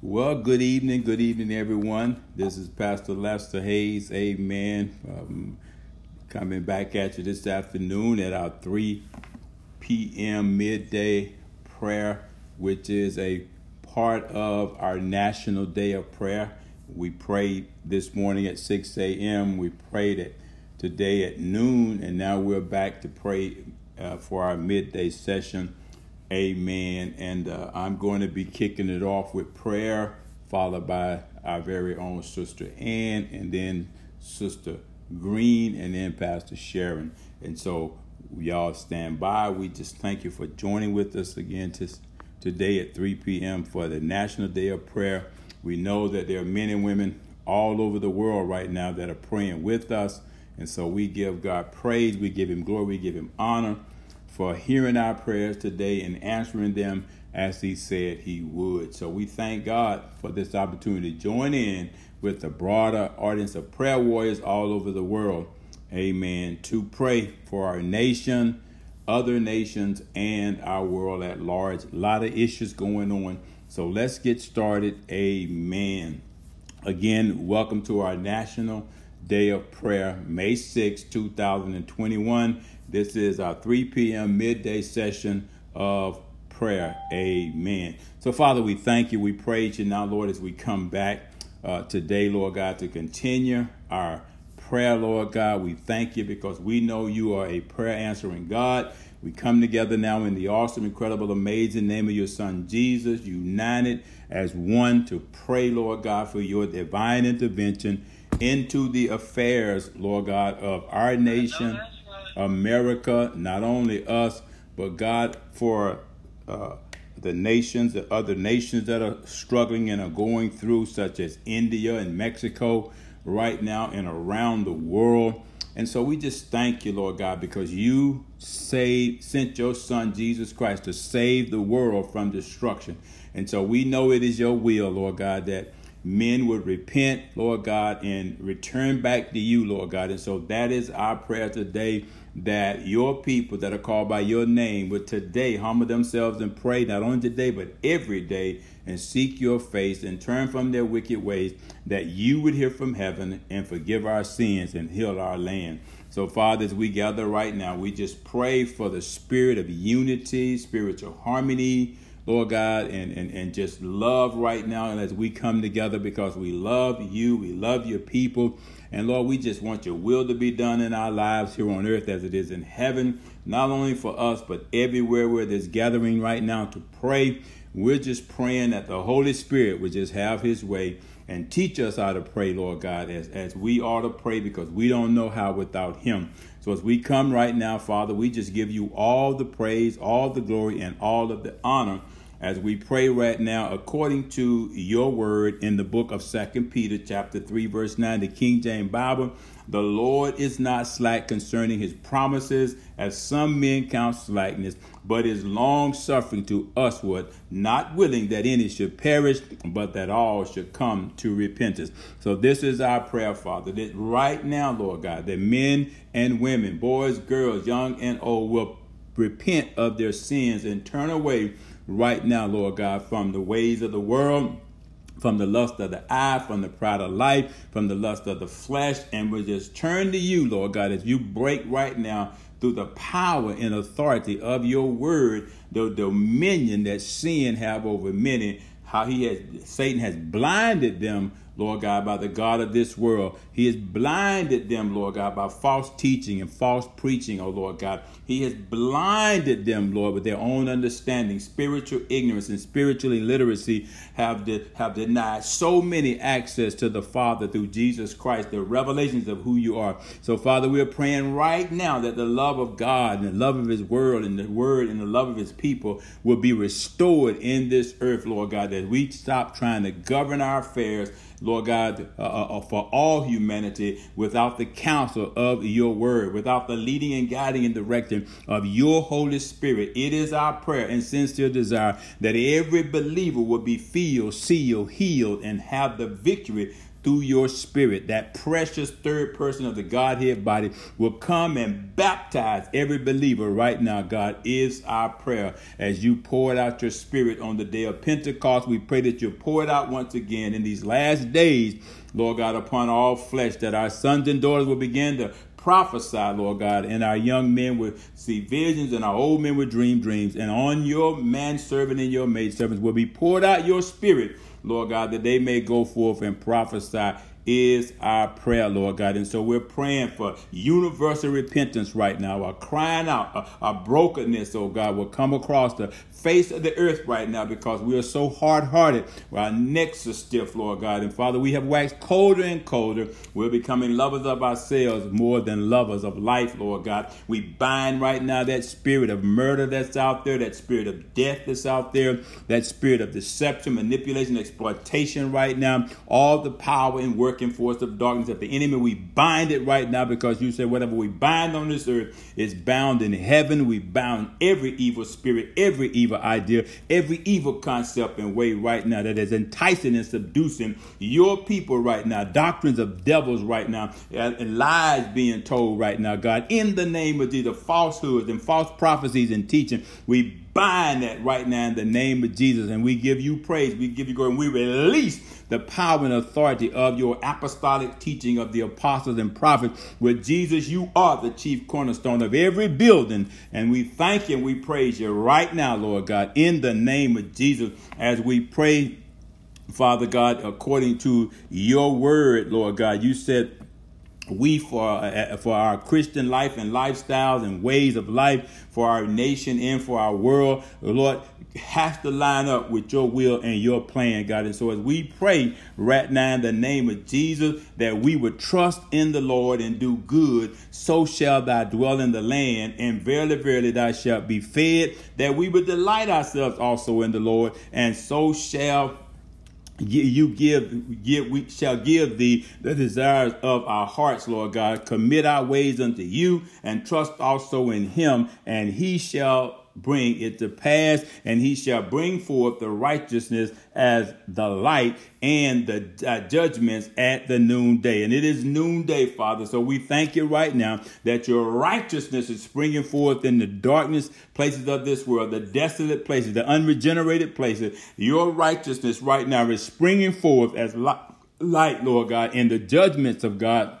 Well, good evening, good evening, everyone. This is Pastor Lester Hayes. Amen. Um, coming back at you this afternoon at our 3 p.m. midday prayer, which is a part of our National Day of Prayer. We prayed this morning at 6 a.m. We prayed it today at noon, and now we're back to pray uh, for our midday session Amen. And uh, I'm going to be kicking it off with prayer, followed by our very own Sister Ann, and then Sister Green, and then Pastor Sharon. And so, y'all stand by. We just thank you for joining with us again to, today at 3 p.m. for the National Day of Prayer. We know that there are men and women all over the world right now that are praying with us. And so we give God praise, we give Him glory, we give Him honor for hearing our prayers today and answering them as He said He would. So we thank God for this opportunity to join in with the broader audience of prayer warriors all over the world. Amen. To pray for our nation, other nations, and our world at large. A lot of issues going on. So let's get started. Amen. Again, welcome to our National Day of Prayer, May 6, 2021. This is our 3 p.m. midday session of prayer. Amen. So, Father, we thank you. We praise you now, Lord, as we come back uh, today, Lord God, to continue our prayer, Lord God. We thank you because we know you are a prayer answering God. We come together now in the awesome, incredible, amazing name of your Son, Jesus, united as one to pray, Lord God, for your divine intervention into the affairs, Lord God, of our nation America, not only us, but God for uh, the nations, the other nations that are struggling and are going through, such as India and Mexico right now and around the world. And so we just thank you, Lord God, because you saved, sent your son Jesus Christ to save the world from destruction. And so we know it is your will, Lord God, that men would repent, Lord God, and return back to you, Lord God. And so that is our prayer today that your people that are called by your name would today humble themselves and pray, not only today, but every day, and seek your face and turn from their wicked ways, that you would hear from heaven and forgive our sins and heal our land. So, Father, as we gather right now, we just pray for the spirit of unity, spiritual harmony, Lord God, and, and, and just love right now. And as we come together because we love you, we love your people. And Lord, we just want your will to be done in our lives here on earth as it is in heaven, not only for us, but everywhere where there's gathering right now to pray. We're just praying that the Holy Spirit would just have his way and teach us how to pray, Lord God, as, as we ought to pray because we don't know how without him. So as we come right now, Father, we just give you all the praise, all the glory, and all of the honor as we pray right now according to your word in the book of second peter chapter 3 verse 9 the king james bible. The lord is not slack concerning his promises as some men count slackness but is long suffering to usward not willing that any should perish but that all should come to repentance. So this is our prayer father that right now lord god that men and women boys girls young and old will repent of their sins and turn away right now, Lord God, from the ways of the world from the lust of the eye, from the pride of life, from the lust of the flesh, and we just turn to you, Lord God, as you break right now through the power and authority of your word, the dominion that sin have over many, how he has Satan has blinded them Lord God, by the God of this world. He has blinded them, Lord God, by false teaching and false preaching, oh Lord God. He has blinded them, Lord, with their own understanding. Spiritual ignorance and spiritual illiteracy have, de- have denied so many access to the Father through Jesus Christ, the revelations of who you are. So, Father, we are praying right now that the love of God and the love of His world and the word and the love of His people will be restored in this earth, Lord God, that we stop trying to govern our affairs Lord God, uh, uh, uh, for all humanity without the counsel of your word, without the leading and guiding and directing of your Holy Spirit. It is our prayer and sincere desire that every believer will be filled, sealed, healed, and have the victory through your spirit, that precious third person of the Godhead body will come and baptize every believer right now, God, is our prayer. As you poured out your spirit on the day of Pentecost, we pray that you pour it out once again in these last days, Lord God, upon all flesh, that our sons and daughters will begin to prophesy, Lord God, and our young men will see visions, and our old men will dream dreams. And on your manservant and your maidservants will be poured out your spirit Lord God, that they may go forth and prophesy is our prayer, Lord God. And so we're praying for universal repentance right now. We're crying out a, a brokenness, oh God, will come across the face of the earth right now because we are so hard hearted. Our necks are stiff, Lord God. And Father, we have waxed colder and colder. We're becoming lovers of ourselves more than lovers of life, Lord God. We bind right now that spirit of murder that's out there, that spirit of death that's out there, that spirit of deception, manipulation, exploitation right now. All the power and working force of darkness of the enemy, we bind it right now because you said whatever we bind on this earth is bound in heaven. We bound every evil spirit, every evil idea, every evil concept and way right now that is enticing and seducing your people right now, doctrines of devils right now, and lies being told right now, God, in the name of Jesus, falsehoods and false prophecies and teaching. We bind that right now in the name of Jesus. And we give you praise. We give you glory. And we release the power and authority of your apostolic teaching of the apostles and prophets. With Jesus, you are the chief cornerstone of every building. And we thank you and we praise you right now, Lord God, in the name of Jesus, as we pray. Father God, according to your word, Lord God, you said we for uh, for our Christian life and lifestyles and ways of life for our nation and for our world, Lord has to line up with your will and your plan, God. And so as we pray right now in the name of Jesus that we would trust in the Lord and do good, so shall thou dwell in the land, and verily, verily thou shalt be fed, that we would delight ourselves also in the Lord, and so shall you give, give we shall give thee the desires of our hearts, Lord God. Commit our ways unto you and trust also in him, and he shall bring it to pass, and he shall bring forth the righteousness as the light and the uh, judgments at the noonday. And it is noonday, Father. So we thank you right now that your righteousness is springing forth in the darkness places of this world, the desolate places, the unregenerated places. Your righteousness right now is springing forth as light, Lord God, in the judgments of God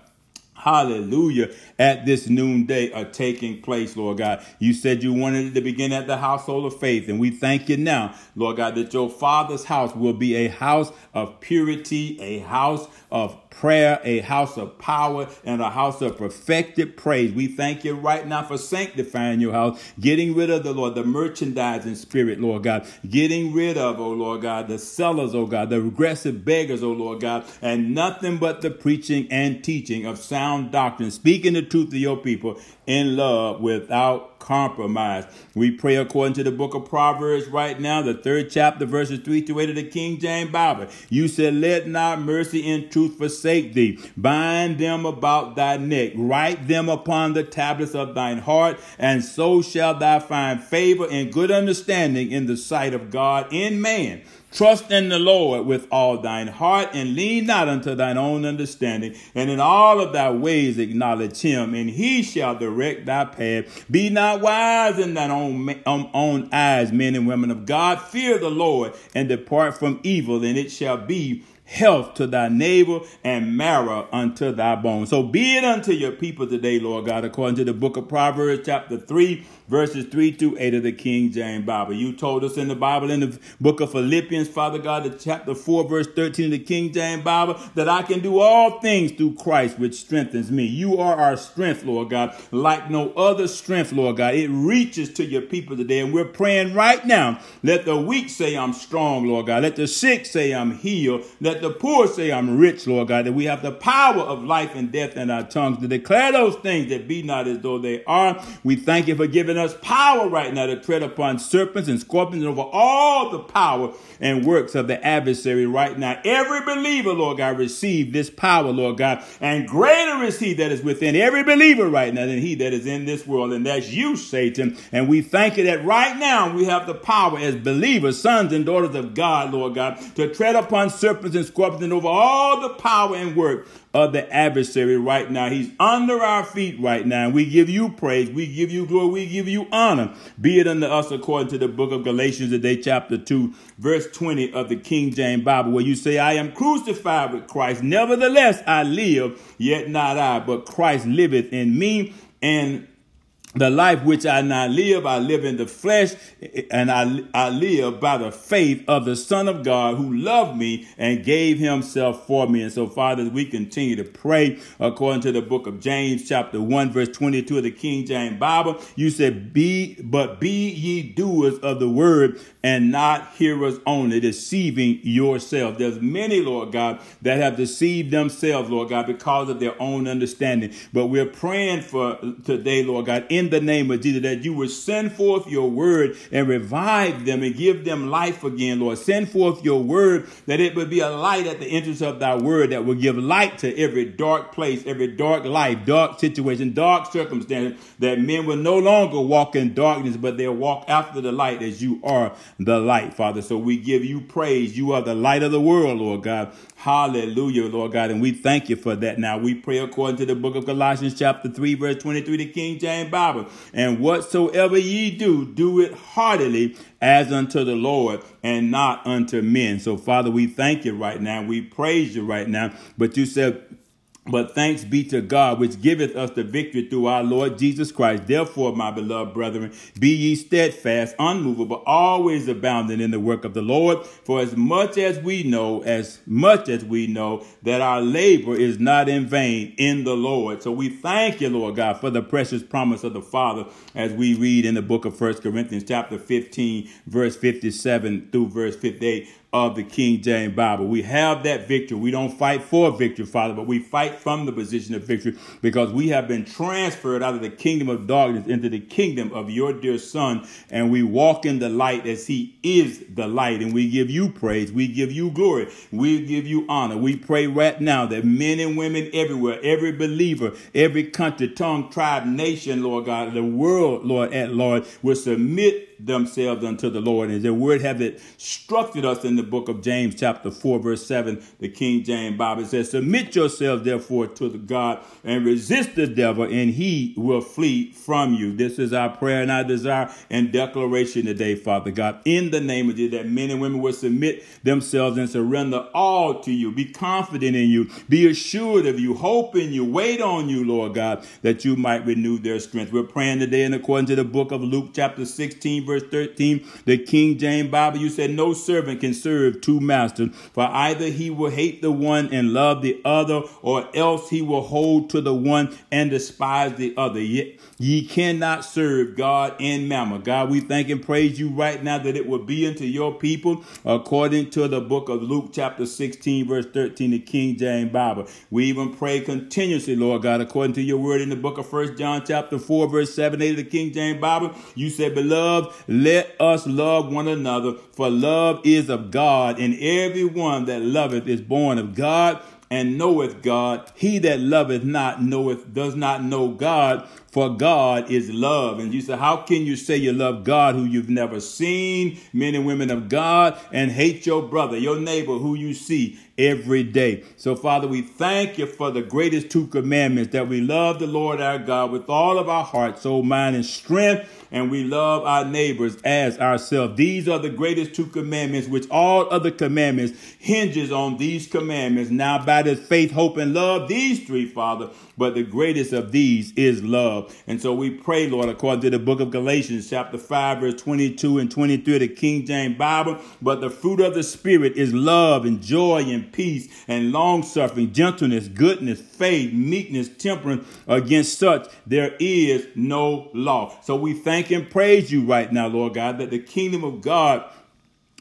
hallelujah, at this noonday are taking place, Lord God. You said you wanted it to begin at the household of faith, and we thank you now, Lord God, that your Father's house will be a house of purity, a house of prayer, a house of power, and a house of perfected praise. We thank you right now for sanctifying your house, getting rid of the Lord, the merchandising spirit, Lord God, getting rid of, oh Lord God, the sellers, oh God, the regressive beggars, oh Lord God, and nothing but the preaching and teaching of sound doctrine, speaking the truth to your people in love without compromise. We pray according to the book of Proverbs right now, the third chapter, verses 3 to 8 of the King James Bible. You said, Let not mercy and truth forsake thee. Bind them about thy neck, write them upon the tablets of thine heart, and so shalt thou find favor and good understanding in the sight of God in man. Trust in the Lord with all thine heart and lean not unto thine own understanding. And in all of thy ways acknowledge him, and he shall direct thy path. Be not wise in thine own, um, own eyes, men and women of God. Fear the Lord and depart from evil, and it shall be health to thy neighbor and marrow unto thy bones. So be it unto your people today, Lord God, according to the book of Proverbs, chapter 3, verses 3 to 8 of the King James Bible. You told us in the Bible, in the book of Philippians, Father God, the chapter 4, verse 13 of the King James Bible, that I can do all things through Christ, which strengthens me. You are our strength, Lord God, like no other strength, Lord God. It reaches to your people today, and we're praying right now. Let the weak say, I'm strong, Lord God. Let the sick say, I'm healed. Let let the poor say, I'm rich, Lord God, that we have the power of life and death in our tongues to declare those things that be not as though they are. We thank you for giving us power right now to tread upon serpents and scorpions and over all the power and works of the adversary right now. Every believer, Lord God, receive this power, Lord God, and greater is he that is within every believer right now than he that is in this world. And that's you, Satan. And we thank you that right now we have the power as believers, sons and daughters of God, Lord God, to tread upon serpents and and over all the power and work of the adversary right now. He's under our feet right now. And We give you praise. We give you glory. We give you honor. Be it unto us according to the book of Galatians today, chapter 2, verse 20 of the King James Bible, where you say, I am crucified with Christ. Nevertheless, I live, yet not I, but Christ liveth in me. And the life which I now live, I live in the flesh, and I, I live by the faith of the Son of God who loved me and gave himself for me. And so, Father, we continue to pray according to the book of James, chapter 1, verse 22 of the King James Bible. You said, Be, but be ye doers of the word and not hearers only, deceiving yourself. There's many, Lord God, that have deceived themselves, Lord God, because of their own understanding. But we're praying for today, Lord God, in the name of Jesus, that you would send forth your word and revive them and give them life again, Lord. Send forth your word that it would be a light at the entrance of thy word that will give light to every dark place, every dark life, dark situation, dark circumstance, that men will no longer walk in darkness, but they'll walk after the light as you are the light, Father. So we give you praise. You are the light of the world, Lord God. Hallelujah, Lord God. And we thank you for that. Now we pray according to the book of Colossians, chapter 3, verse 23, the King James Bible. And whatsoever ye do, do it heartily as unto the Lord and not unto men. So, Father, we thank you right now. We praise you right now. But you said, but thanks be to God, which giveth us the victory through our Lord Jesus Christ. Therefore, my beloved brethren, be ye steadfast, unmovable, always abounding in the work of the Lord. For as much as we know, as much as we know that our labor is not in vain in the Lord. So we thank you, Lord God, for the precious promise of the Father, as we read in the book of First Corinthians, chapter 15, verse 57 through verse 58 of the King James Bible. We have that victory. We don't fight for victory, Father, but we fight from the position of victory because we have been transferred out of the kingdom of darkness into the kingdom of your dear Son, and we walk in the light as He is the light. And we give you praise, we give you glory, we give you honor. We pray right now that men and women everywhere, every believer, every country, tongue, tribe, nation, Lord God, the world, Lord, at Lord, will submit themselves unto the Lord. And the word have it instructed us in the book of James, chapter 4, verse 7, the King James Bible says, Submit yourselves therefore to the God and resist the devil, and he will flee from you. This is our prayer and our desire and declaration today, Father God, in the name of Jesus, that men and women will submit themselves and surrender all to you. Be confident in you, be assured of you, hope in you, wait on you, Lord God, that you might renew their strength. We're praying today, and according to the book of Luke, chapter 16, verse 13, the King James Bible, you said, No servant can serve two masters, for either he will hate the one and love the other, or else he will hold to the one and despise the other. Ye, ye cannot serve God and mammon. God, we thank and praise you right now that it will be unto your people according to the book of Luke, chapter 16, verse 13, the King James Bible. We even pray continuously, Lord God, according to your word in the book of First John, chapter 4, verse 7, 8 of the King James Bible. You said, Beloved, let us love one another, for love is of God, and everyone that loveth is born of God and knoweth God. He that loveth not knoweth does not know God, for God is love. And you say, how can you say you love God who you've never seen, men and women of God, and hate your brother, your neighbor who you see every day? So, Father, we thank you for the greatest two commandments that we love the Lord our God with all of our heart, soul, mind, and strength and we love our neighbors as ourselves. These are the greatest two commandments, which all other commandments hinges on these commandments. Now, by this faith, hope, and love, these three, Father, but the greatest of these is love. And so we pray, Lord, according to the book of Galatians, chapter 5, verse 22 and 23 of the King James Bible. But the fruit of the Spirit is love and joy and peace and long suffering, gentleness, goodness, faith, meekness, temperance. Against such there is no law. So we thank and praise you right now, Lord God, that the kingdom of God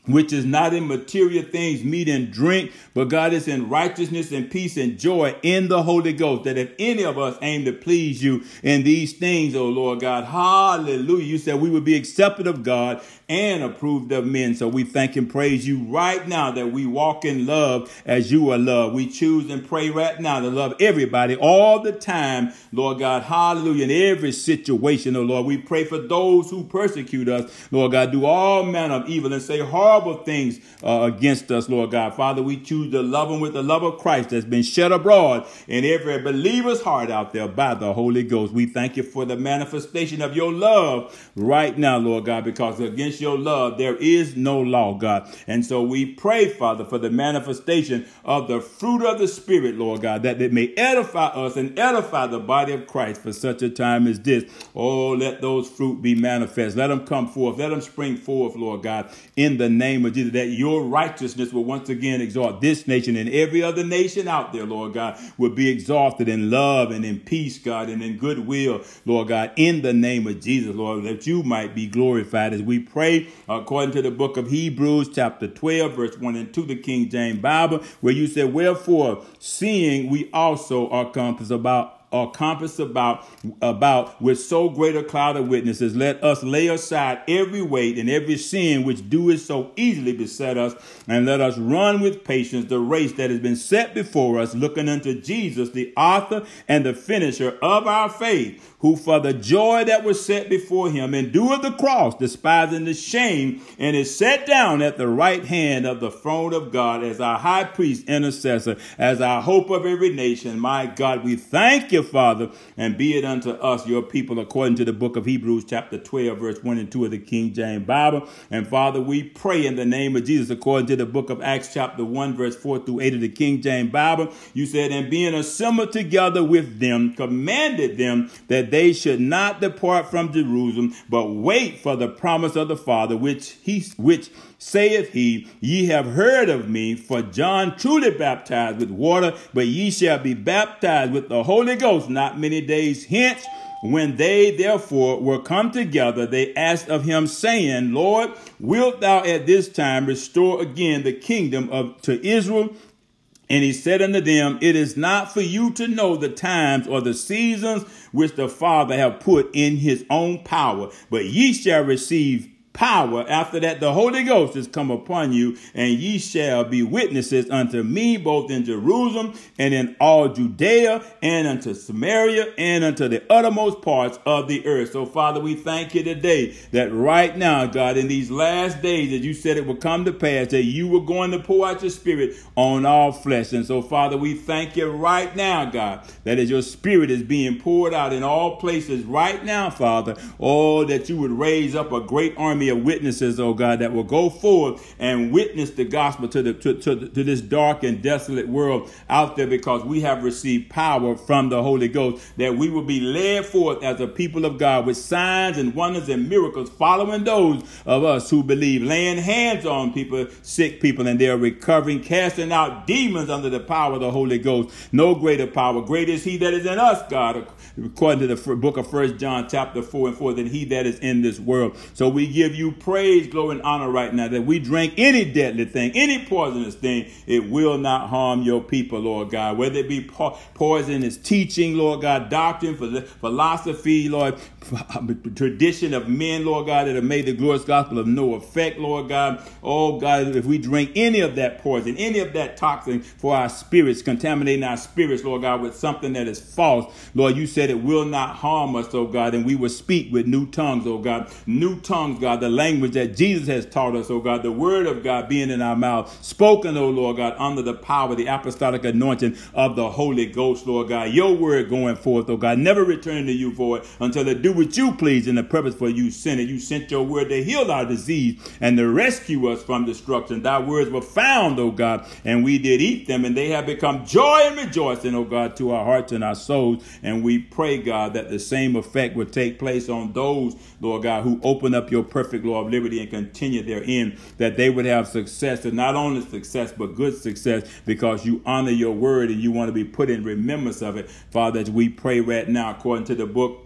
which is not in material things, meat and drink, but God is in righteousness and peace and joy in the Holy Ghost. That if any of us aim to please you in these things, O Lord God, hallelujah, you said we would be accepted of God and approved of men. So we thank and praise you right now that we walk in love as you are loved. We choose and pray right now to love everybody all the time, Lord God. Hallelujah. In every situation, oh Lord, we pray for those who persecute us, Lord God. Do all manner of evil and say horrible horrible things uh, against us, Lord God. Father, we choose to love them with the love of Christ that's been shed abroad in every believer's heart out there by the Holy Ghost. We thank you for the manifestation of your love right now, Lord God, because against your love there is no law, God. And so we pray, Father, for the manifestation of the fruit of the Spirit, Lord God, that it may edify us and edify the body of Christ for such a time as this. Oh, let those fruit be manifest. Let them come forth. Let them spring forth, Lord God, in the name of Jesus, that your righteousness will once again exalt this nation and every other nation out there, Lord God, will be exalted in love and in peace, God, and in goodwill, Lord God, in the name of Jesus, Lord, that you might be glorified. As we pray according to the book of Hebrews, chapter 12, verse 1 and 2, the King James Bible, where you said, Wherefore, seeing we also are compassed about are compassed about about with so great a cloud of witnesses. Let us lay aside every weight and every sin which doeth so easily beset us and let us run with patience the race that has been set before us looking unto jesus the author and the finisher of our faith who for the joy that was set before him endured the cross, despising the shame, and is set down at the right hand of the throne of God as our high priest intercessor, as our hope of every nation. My God, we thank you, Father, and be it unto us, your people, according to the book of Hebrews, chapter 12, verse 1 and 2 of the King James Bible. And Father, we pray in the name of Jesus, according to the book of Acts, chapter 1, verse 4 through 8 of the King James Bible. You said, and being assembled together with them, commanded them that they should not depart from Jerusalem, but wait for the promise of the Father, which he which saith he, Ye have heard of me, for John truly baptized with water, but ye shall be baptized with the Holy Ghost not many days hence. When they therefore were come together, they asked of him, saying, Lord, wilt thou at this time restore again the kingdom of to Israel? And he said unto them, It is not for you to know the times or the seasons which the Father have put in his own power, but ye shall receive power. After that, the Holy Ghost is come upon you, and ye shall be witnesses unto me both in Jerusalem and in all Judea and unto Samaria and unto the uttermost parts of the earth. So, Father, we thank you today that right now, God, in these last days, as you said it will come to pass, that you were going to pour out your spirit on all flesh. And so, Father, we thank you right now, God, that as your spirit is being poured out in all places right now, Father, oh, that you would raise up a great army of witnesses, oh God, that will go forward and witness the gospel to, the, to, to, to this dark and desolate world out there because we have received power from the Holy Ghost, that we will be led forth as a people of God with signs and wonders and miracles following those of us who believe, laying hands on people, sick people, and they're recovering, casting out demons under the power of the Holy Ghost. No greater power. Great is he that is in us, God, according to the book of First John chapter 4 and 4, than he that is in this world. So we give you praise, glory, and honor right now that we drink any deadly thing, any poisonous thing, it will not harm your people, Lord God. Whether it be po- poisonous teaching, Lord God, doctrine, philosophy, Lord, tradition of men, Lord God, that have made the glorious gospel of no effect, Lord God. Oh God, if we drink any of that poison, any of that toxin for our spirits, contaminating our spirits, Lord God, with something that is false, Lord, you said it will not harm us, oh God, and we will speak with new tongues, oh God. New tongues, God, the language that Jesus has taught us, oh God, the word of God being in our mouth, spoken, oh Lord God, under the power, the apostolic anointing of the Holy Ghost, Lord God. Your word going forth, oh God, never return to you for it until it do what you please in the purpose for you sent it. You sent your word to heal our disease and to rescue us from destruction. Thy words were found, oh God, and we did eat them, and they have become joy and rejoicing, oh God, to our hearts and our souls. And we pray, God, that the same effect would take place on those, Lord God, who open up your perfect law of liberty and continue therein, that they would have success, and not only success, but good success, because you honor your word and you want to be put in remembrance of it. Father, as we pray right now, according to the book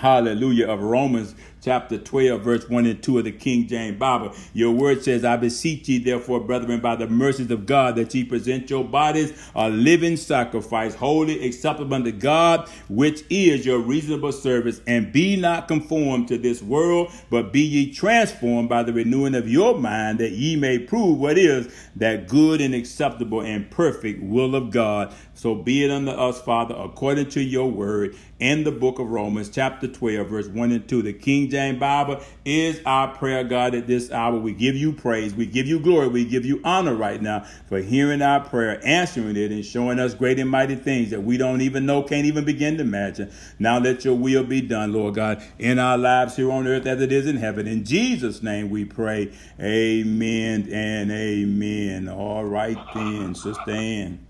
hallelujah, of Romans chapter 12, verse 1 and 2 of the King James Bible. Your word says, I beseech ye, therefore, brethren, by the mercies of God, that ye present your bodies a living sacrifice, holy, acceptable unto God, which is your reasonable service. And be not conformed to this world, but be ye transformed by the renewing of your mind, that ye may prove what is that good and acceptable and perfect will of God. So be it unto us, Father, according to your word in the book of Romans, chapter 12, verse 1 and 2, the King James Bible, is our prayer, God, at this hour. We give you praise. We give you glory. We give you honor right now for hearing our prayer, answering it, and showing us great and mighty things that we don't even know, can't even begin to imagine. Now let your will be done, Lord God, in our lives here on earth as it is in heaven. In Jesus' name we pray. Amen and amen. All right then, Sister.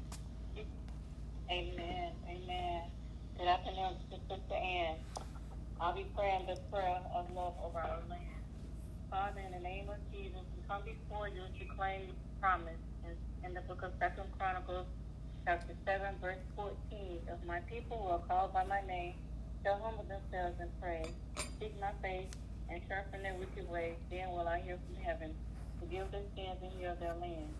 Praying this prayer of love over our land. Father, in the name of Jesus, we come before you to claim the promise in, in the book of Second Chronicles, chapter 7, verse 14. If my people who are called by my name shall humble themselves and pray, seek my face, and turn from their wicked ways, then will I hear from heaven, forgive their sins and heal their land.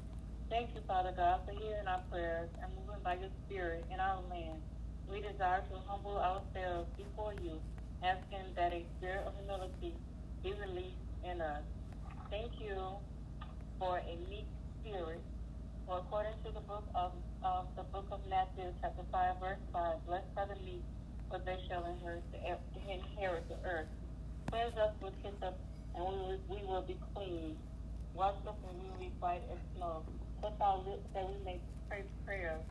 Thank you, Father God, for hearing our prayers and moving by your Spirit in our land. We desire to humble ourselves before you asking that a spirit of humility be released in us. Thank you for a meek spirit. For according to the book of, of the book of Matthew, chapter five, verse five, blessed are the meek, for they shall inherit the, inherit the earth. Cleanse us with hyssop, and we will, we will be clean. Wash us, and we will be white as snow. Our lips that we may pray prayers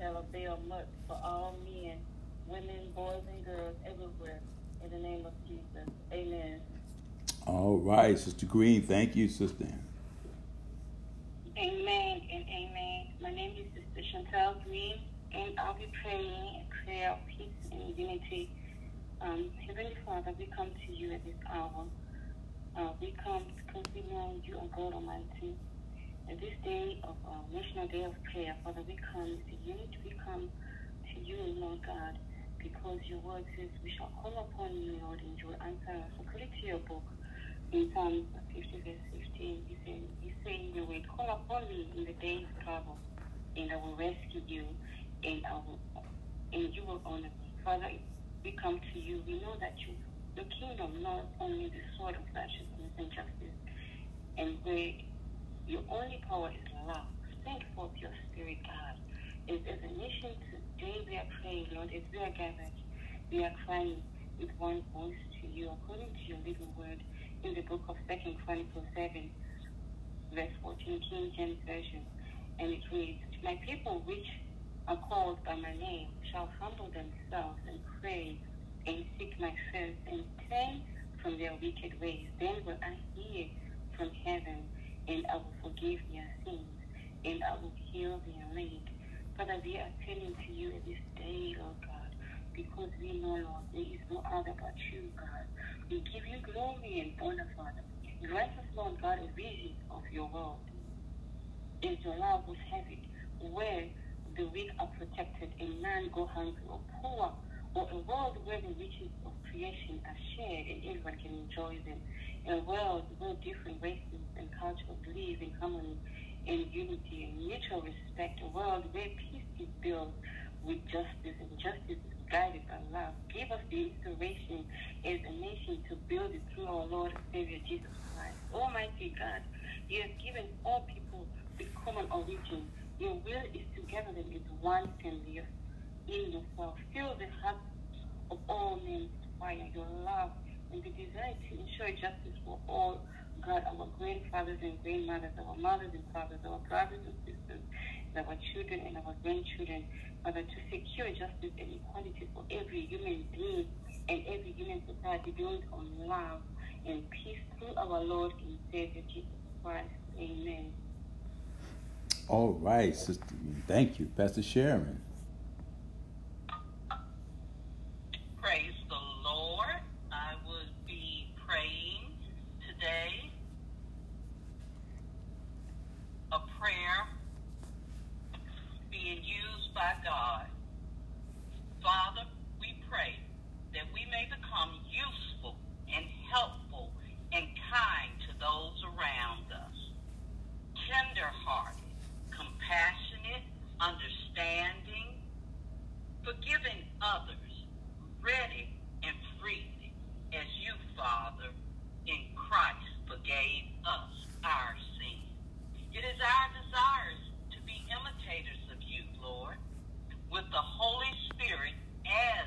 that avail much for all men, women, boys, and girls everywhere. In the name of Jesus. Amen. All right, Sister Green. Thank you, Sister. Amen and amen. My name is Sister Chantel Green, and I'll be praying a prayer of peace and unity. Um, Heavenly Father, we come to you at this hour. Uh, we come because we know you are God Almighty. At this day of uh, National Day of Prayer, Father, we come to unity. We come to you, Lord God because your word says we shall call upon you, Lord, and you will answer us. According to your book in Psalms 50, verse 15, you say, you say you will call upon me in the day of trouble, and I will rescue you, and I will, and you will honor me. Father, we come to you. We know that you, the kingdom, not only the sword of righteousness and justice, and where your only power is love. Send forth your spirit, God. As, as a nation Today we are praying, Lord, as we are gathered, we are crying with one voice to you according to your living word in the book of Second Chronicles 7, verse 14, King James Version. And it reads, My people which are called by my name shall humble themselves and pray and seek my face and turn from their wicked ways. Then will I hear from heaven and I will forgive their sins and I will heal their land. Father, we are turning to you in this day, Lord God, because we know, Lord, there is no other but you, God. We give you glory and honor, Father. Grant us, Lord God, a vision of your world. Is your love was heavy, where the weak are protected and none go hungry or poor, or a world where the riches of creation are shared and everyone can enjoy them. A world where different races and cultures live in harmony in unity and mutual respect, a world where peace is built with justice and justice is guided by love. Give us the inspiration as a nation to build it through our Lord and Savior Jesus Christ. Almighty God, you have given all people the common origin. Your will is to gather them into one family in yourself. Fill the hearts of all men with fire, your love, and the desire to ensure justice for all God, our grandfathers and grandmothers, our mothers and fathers, our brothers and sisters, our children and our grandchildren, Father, to secure justice and equality for every human being and every human society built on love and peace through our Lord and Savior Jesus Christ. Amen. All right, sister. Thank you, Pastor Sharon. Praise the Lord. I would be praying today a prayer being used by God. Father, we pray that we may become useful and helpful and kind to those around us. Tender-hearted, compassionate, understanding, forgiving others, ready and freely, as you, Father, in Christ forgave us our it is our desires to be imitators of you, Lord, with the Holy Spirit as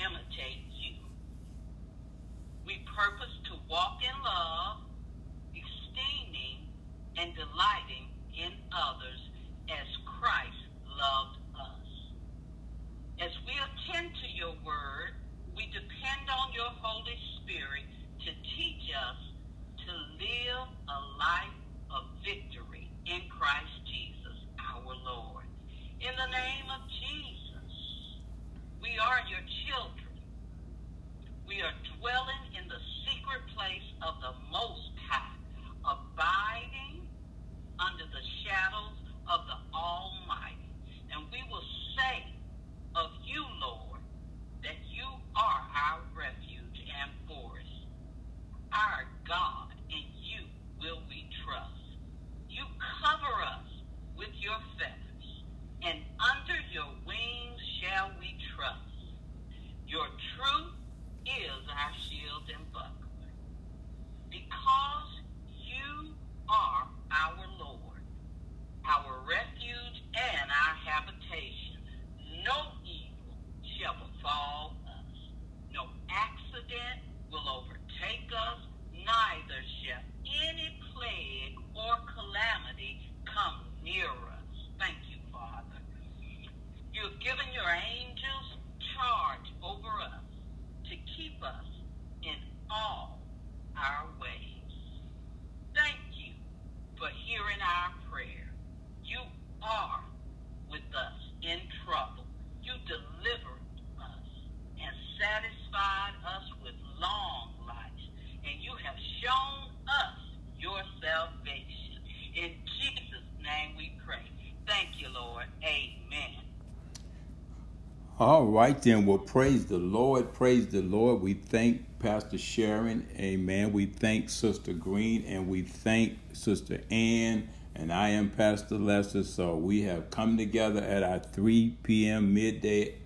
imitate you. We purpose to walk in love, esteeming and delighting in others as Christ loved us. As we attend to your word, we depend on your Holy Spirit to teach us to live a life of victory in Christ Jesus, our Lord. In the name of Jesus, we are your children. We are dwelling in the secret place of the Most High, abiding under the shadows of the Almighty. And we will say of you, Lord, that you are our refuge and forest, our God, in you will we trust. You cover us with your feathers, and under your wings shall we trust. Your truth is our shield and buckler. Because you are our Lord, our refuge and our habitation, no evil shall befall us. No accident will overtake us, neither shall any plague or calamity come near us. Thank you, Father. You have given your angels charge over us to keep us in all our ways. Thank you for hearing our prayer. You are with us in trouble. You delivered us and satisfied us with long life. And you have shown us your salvation. In Jesus' name we pray. Thank you, Lord. Amen. All right, then. Well, praise the Lord. Praise the Lord. We thank Pastor Sharon. Amen. We thank Sister Green and we thank Sister Ann. And I am Pastor Lester. So we have come together at our 3 p.m. midday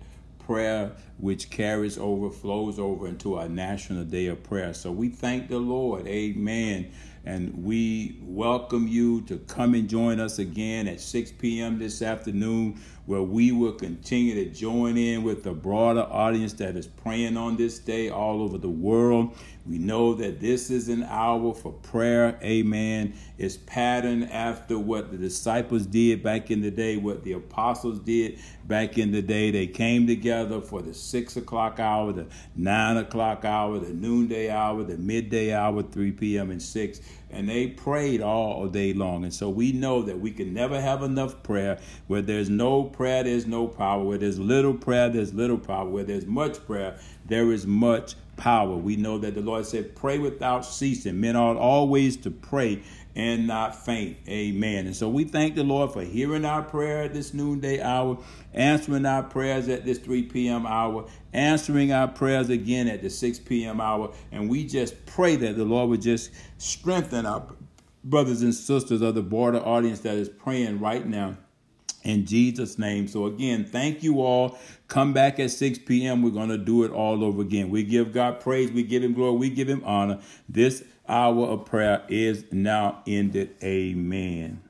prayer, which carries over, flows over into our National Day of Prayer. So we thank the Lord. Amen. And we welcome you to come and join us again at 6 p.m. this afternoon, where we will continue to join in with the broader audience that is praying on this day all over the world. We know that this is an hour for prayer. Amen. It's patterned after what the disciples did back in the day, what the apostles did back in the day. They came together for the six o'clock hour, the nine o'clock hour, the noonday hour, the midday hour, 3 p.m. and 6 and they prayed all day long. And so we know that we can never have enough prayer. Where there's no prayer, there's no power. Where there's little prayer, there's little power. Where there's much prayer, there is much power. We know that the Lord said, Pray without ceasing. Men ought always to pray and not faint. Amen. And so we thank the Lord for hearing our prayer at this noonday hour, answering our prayers at this 3 p.m. hour, answering our prayers again at the 6 p.m. hour. And we just pray that the Lord would just strengthen our brothers and sisters of the border audience that is praying right now in Jesus' name. So, again, thank you all. Come back at 6 p.m. We're going to do it all over again. We give God praise, we give Him glory, we give Him honor. This hour of prayer is now ended. Amen.